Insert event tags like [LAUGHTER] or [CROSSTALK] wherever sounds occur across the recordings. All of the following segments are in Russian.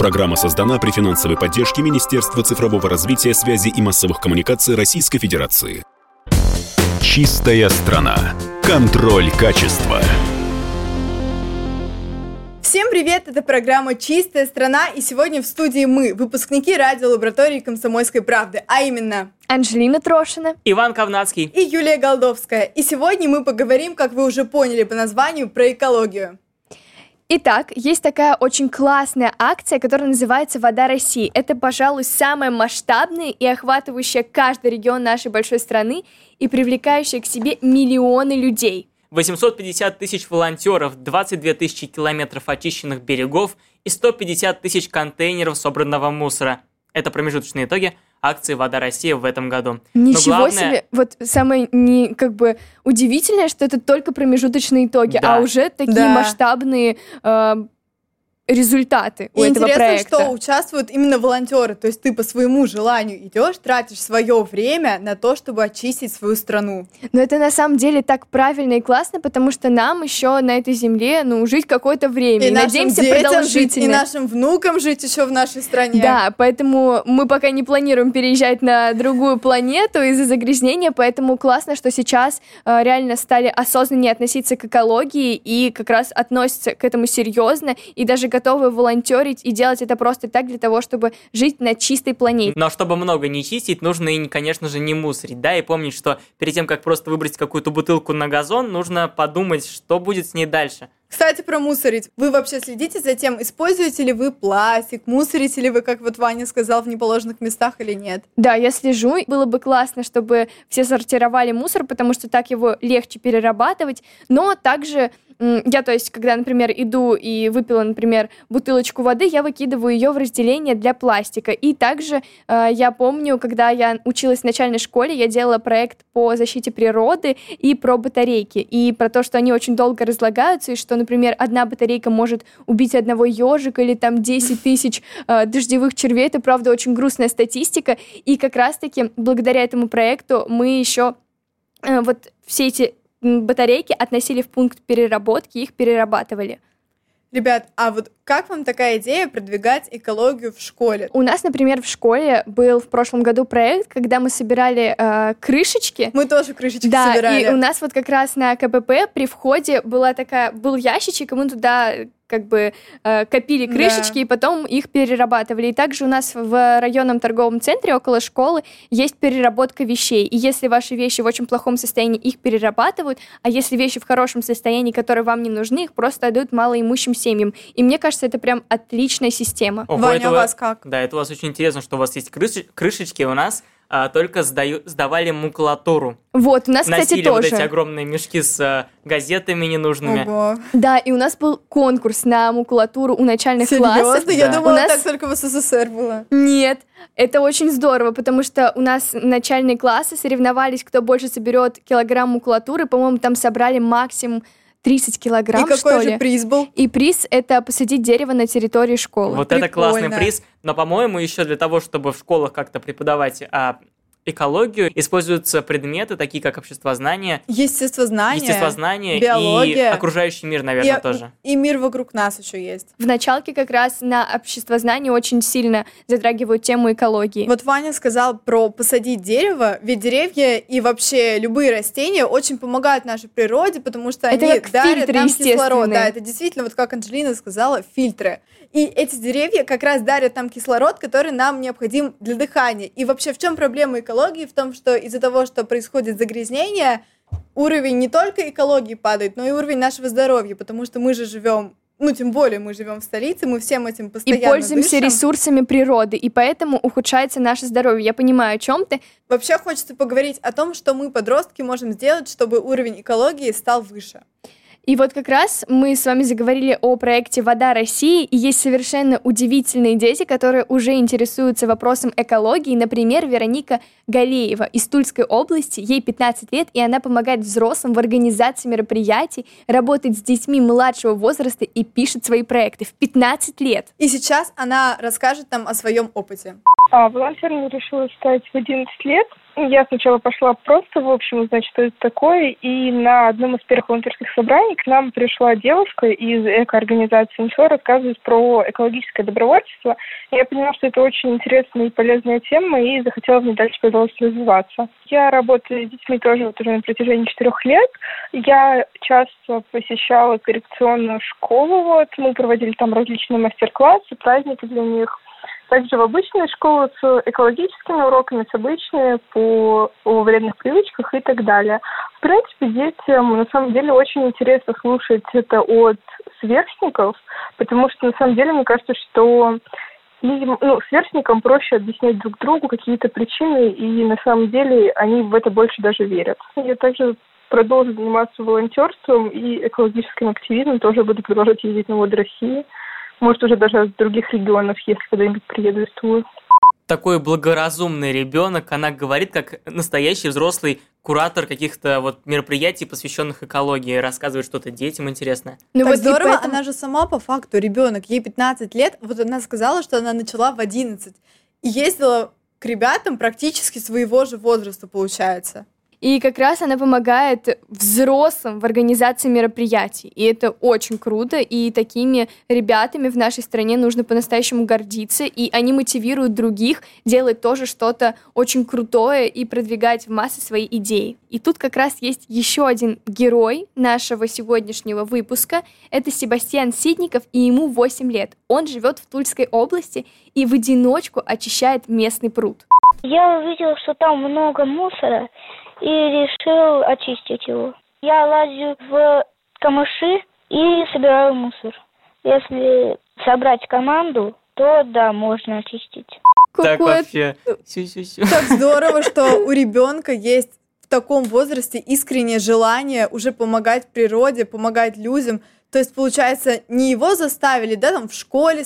Программа создана при финансовой поддержке Министерства цифрового развития, связи и массовых коммуникаций Российской Федерации. Чистая страна. Контроль качества. Всем привет! Это программа «Чистая страна» и сегодня в студии мы, выпускники радиолаборатории «Комсомольской правды», а именно Анжелина Трошина, Иван Ковнацкий и Юлия Голдовская. И сегодня мы поговорим, как вы уже поняли по названию, про экологию. Итак, есть такая очень классная акция, которая называется «Вода России». Это, пожалуй, самая масштабная и охватывающая каждый регион нашей большой страны и привлекающая к себе миллионы людей. 850 тысяч волонтеров, 22 тысячи километров очищенных берегов и 150 тысяч контейнеров собранного мусора. Это промежуточные итоги – акции «Вода России» в этом году. Ничего главное... себе! Вот самое не, как бы удивительное, что это только промежуточные итоги, а да. а уже такие да. масштабные э, результаты у и этого интересно, проекта. что участвуют именно волонтеры, то есть ты по своему желанию идешь, тратишь свое время на то, чтобы очистить свою страну. Но это на самом деле так правильно и классно, потому что нам еще на этой земле, ну, жить какое-то время. И, и надеемся продолжительно. Жить, и нашим внукам жить еще в нашей стране. Да, поэтому мы пока не планируем переезжать на другую планету из-за загрязнения, поэтому классно, что сейчас э, реально стали осознаннее относиться к экологии и как раз относятся к этому серьезно и даже готовы волонтерить и делать это просто так для того, чтобы жить на чистой планете. Но чтобы много не чистить, нужно и, конечно же, не мусорить, да, и помнить, что перед тем, как просто выбросить какую-то бутылку на газон, нужно подумать, что будет с ней дальше. Кстати, про мусорить. Вы вообще следите за тем, используете ли вы пластик, мусорите ли вы, как вот Ваня сказал, в неположенных местах или нет? Да, я слежу. Было бы классно, чтобы все сортировали мусор, потому что так его легче перерабатывать. Но также я, то есть, когда, например, иду и выпила, например, бутылочку воды, я выкидываю ее в разделение для пластика. И также э, я помню, когда я училась в начальной школе, я делала проект по защите природы и про батарейки. И про то, что они очень долго разлагаются, и что, например, одна батарейка может убить одного ежика или там 10 [LAUGHS] тысяч э, дождевых червей. Это, правда, очень грустная статистика. И как раз-таки благодаря этому проекту мы еще э, вот все эти батарейки относили в пункт переработки, их перерабатывали. Ребят, а вот как вам такая идея продвигать экологию в школе? У нас, например, в школе был в прошлом году проект, когда мы собирали э, крышечки. Мы тоже крышечки да, собирали. и у нас вот как раз на КПП при входе была такая, был ящичек, и мы туда как бы э, копили крышечки да. и потом их перерабатывали. И также у нас в районном торговом центре около школы есть переработка вещей. И если ваши вещи в очень плохом состоянии, их перерабатывают, а если вещи в хорошем состоянии, которые вам не нужны, их просто отдают малоимущим семьям. И мне кажется, это прям отличная система. Ого, Ваня, у вас как? Да, это у вас очень интересно, что у вас есть крышечки, у нас а, только сдаю, сдавали макулатуру. Вот, у нас, Носили кстати, тоже. вот эти огромные мешки с а, газетами ненужными. Ого. Да, и у нас был конкурс на макулатуру у начальных Серьезно? классов. Я да. думала, у нас... так только в СССР было. Нет, это очень здорово, потому что у нас начальные классы соревновались, кто больше соберет килограмм макулатуры. По-моему, там собрали максимум 30 килограмм, И какой что же приз был? И приз — это посадить дерево на территории школы. Вот Прикольно. это классный приз. Но, по-моему, еще для того, чтобы в школах как-то преподавать а, экологию используются предметы, такие как обществознание, естествознание, естествознание биология, и окружающий мир, наверное, и, тоже. И мир вокруг нас еще есть. В началке как раз на обществознание очень сильно затрагивают тему экологии. Вот Ваня сказал про посадить дерево, ведь деревья и вообще любые растения очень помогают нашей природе, потому что это они дарят нам кислород. Да, это действительно, вот как Анджелина сказала, фильтры. И эти деревья как раз дарят нам кислород, который нам необходим для дыхания. И вообще в чем проблема экологии? В том, что из-за того, что происходит загрязнение, уровень не только экологии падает, но и уровень нашего здоровья, потому что мы же живем ну, тем более мы живем в столице, мы всем этим постоянно И пользуемся дышим. ресурсами природы, и поэтому ухудшается наше здоровье. Я понимаю, о чем ты. Вообще хочется поговорить о том, что мы, подростки, можем сделать, чтобы уровень экологии стал выше. И вот как раз мы с вами заговорили о проекте «Вода России», и есть совершенно удивительные дети, которые уже интересуются вопросом экологии. Например, Вероника Галеева из Тульской области, ей 15 лет, и она помогает взрослым в организации мероприятий, работает с детьми младшего возраста и пишет свои проекты в 15 лет. И сейчас она расскажет нам о своем опыте. А, волонтером решила стать в 11 лет. Я сначала пошла просто, в общем, узнать, что это такое, и на одном из первых волонтерских собраний к нам пришла девушка из экоорганизации МСО рассказывать про экологическое добровольчество. Я поняла, что это очень интересная и полезная тема, и захотела в ней дальше продолжить развиваться. Я работаю с детьми тоже вот уже на протяжении четырех лет. Я часто посещала коррекционную школу, вот, мы проводили там различные мастер-классы, праздники для них – также в обычные школы с экологическими уроками, с обычными по о вредных привычках и так далее. В принципе, детям на самом деле очень интересно слушать это от сверстников, потому что на самом деле мне кажется, что людям, ну, сверстникам проще объяснять друг другу какие-то причины, и на самом деле они в это больше даже верят. Я также продолжу заниматься волонтерством и экологическим активизмом, тоже буду продолжать ездить на Воды России может, уже даже из других регионов, если когда-нибудь приеду из Тулы. Такой благоразумный ребенок, она говорит, как настоящий взрослый куратор каких-то вот мероприятий, посвященных экологии, рассказывает что-то детям интересное. Ну так вот здорово, поэтому... она же сама по факту ребенок, ей 15 лет, вот она сказала, что она начала в 11 и ездила к ребятам практически своего же возраста, получается. И как раз она помогает взрослым в организации мероприятий. И это очень круто. И такими ребятами в нашей стране нужно по-настоящему гордиться. И они мотивируют других делать тоже что-то очень крутое и продвигать в массы свои идеи. И тут как раз есть еще один герой нашего сегодняшнего выпуска. Это Себастьян Ситников, и ему 8 лет. Он живет в Тульской области и в одиночку очищает местный пруд. Я увидел, что там много мусора, и решил очистить его. Я лазю в камыши и собираю мусор. Если собрать команду, то да, можно очистить. Так вообще. Так здорово, что [LAUGHS] у ребенка есть в таком возрасте искреннее желание уже помогать природе, помогать людям. То есть, получается, не его заставили, да, там в школе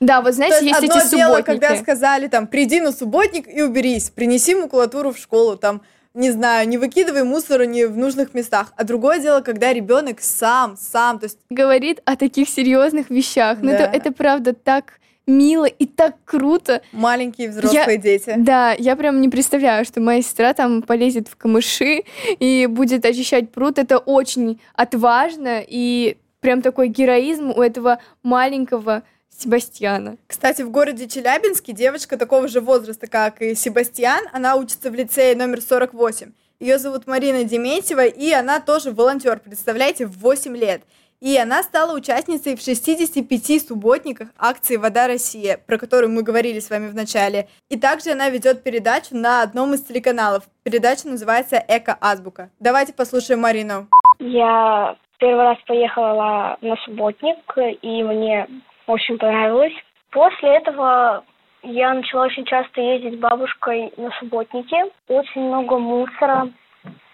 да, вот знаете, есть, есть одно эти дело, субботники. когда сказали там, приди на субботник и уберись, принеси макулатуру в школу, там, не знаю, не выкидывай мусор не в нужных местах. А другое дело, когда ребенок сам, сам, то есть... Говорит о таких серьезных вещах. Да. Но это, это правда так мило и так круто. Маленькие взрослые я, дети. Да, я прям не представляю, что моя сестра там полезет в камыши и будет очищать пруд. Это очень отважно и прям такой героизм у этого маленького Себастьяна. Кстати, в городе Челябинске девочка такого же возраста, как и Себастьян, она учится в лицее номер 48. Ее зовут Марина Дементьева, и она тоже волонтер, представляете, в 8 лет. И она стала участницей в 65 субботниках акции «Вода Россия», про которую мы говорили с вами в начале. И также она ведет передачу на одном из телеканалов. Передача называется «Эко-азбука». Давайте послушаем Марину. Я первый раз поехала на субботник, и мне очень понравилось. После этого я начала очень часто ездить с бабушкой на субботники. Очень много мусора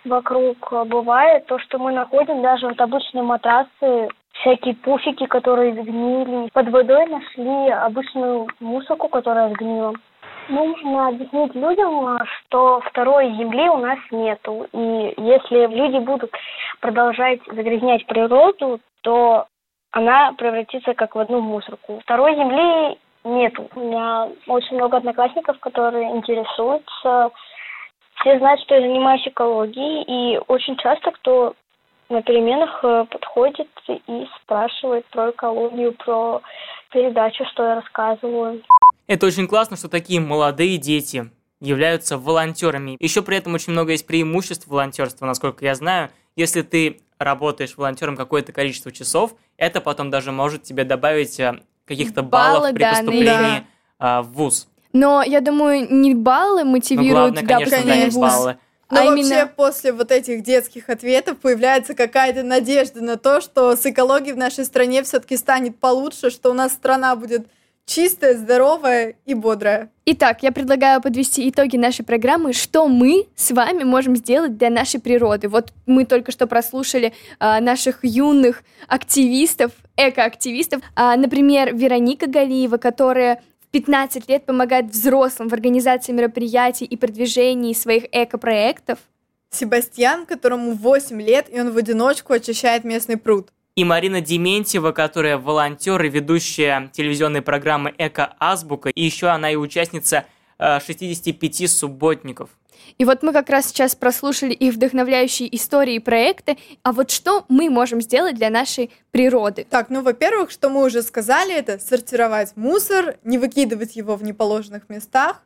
вокруг бывает. То, что мы находим, даже вот обычные матрасы, всякие пуфики, которые сгнили. Под водой нашли обычную мусорку, которая сгнила. Нужно объяснить людям, что второй земли у нас нету. И если люди будут продолжать загрязнять природу, то она превратится как в одну мусорку. Второй земли нету. У меня очень много одноклассников, которые интересуются. Все знают, что я занимаюсь экологией, и очень часто кто на переменах э, подходит и спрашивает про экологию, про передачу, что я рассказываю. Это очень классно, что такие молодые дети являются волонтерами. Еще при этом очень много есть преимуществ волонтерства, насколько я знаю. Если ты работаешь волонтером какое-то количество часов, это потом даже может тебе добавить э, каких-то баллов Баллы, при да, поступлении да. в ВУЗ. Но я думаю, не баллы мотивируют ну, главное, да, конечно, да, не баллы. Но а вообще именно... после вот этих детских ответов появляется какая-то надежда на то, что с экологией в нашей стране все-таки станет получше, что у нас страна будет чистая, здоровая и бодрая. Итак, я предлагаю подвести итоги нашей программы, что мы с вами можем сделать для нашей природы. Вот мы только что прослушали а, наших юных активистов, экоактивистов, а, например, Вероника Галиева, которая в 15 лет помогает взрослым в организации мероприятий и продвижении своих экопроектов. Себастьян, которому 8 лет, и он в одиночку очищает местный пруд и Марина Дементьева, которая волонтер и ведущая телевизионной программы «Эко-азбука», и еще она и участница 65 субботников. И вот мы как раз сейчас прослушали их вдохновляющие истории и проекты. А вот что мы можем сделать для нашей природы? Так, ну, во-первых, что мы уже сказали, это сортировать мусор, не выкидывать его в неположенных местах,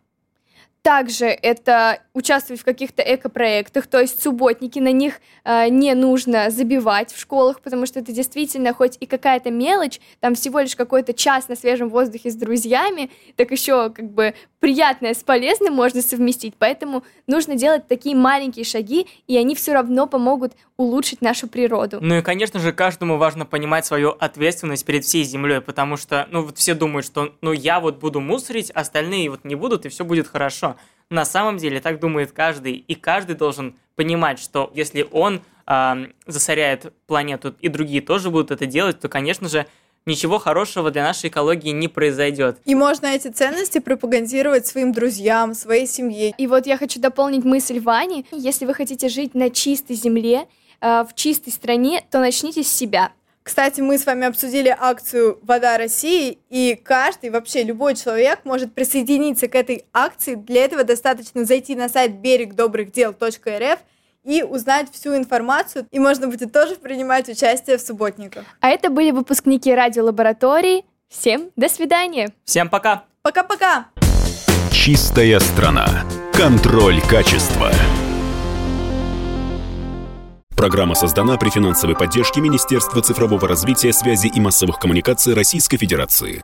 также это участвовать в каких-то экопроектах, то есть субботники, на них э, не нужно забивать в школах, потому что это действительно хоть и какая-то мелочь, там всего лишь какой-то час на свежем воздухе с друзьями, так еще как бы приятное с полезным можно совместить, поэтому нужно делать такие маленькие шаги, и они все равно помогут улучшить нашу природу. Ну и, конечно же, каждому важно понимать свою ответственность перед всей землей, потому что, ну вот все думают, что, ну я вот буду мусорить, остальные вот не будут, и все будет хорошо. На самом деле так думает каждый, и каждый должен понимать, что если он э, засоряет планету, и другие тоже будут это делать, то, конечно же, ничего хорошего для нашей экологии не произойдет. И можно эти ценности пропагандировать своим друзьям, своей семье. И вот я хочу дополнить мысль Вани. Если вы хотите жить на чистой земле, э, в чистой стране, то начните с себя. Кстати, мы с вами обсудили акцию «Вода России», и каждый, вообще любой человек может присоединиться к этой акции. Для этого достаточно зайти на сайт берегдобрыхдел.рф и узнать всю информацию, и можно будет тоже принимать участие в субботниках. А это были выпускники радиолаборатории. Всем до свидания. Всем пока. Пока-пока. Чистая страна. Контроль качества. Программа создана при финансовой поддержке Министерства цифрового развития, связи и массовых коммуникаций Российской Федерации.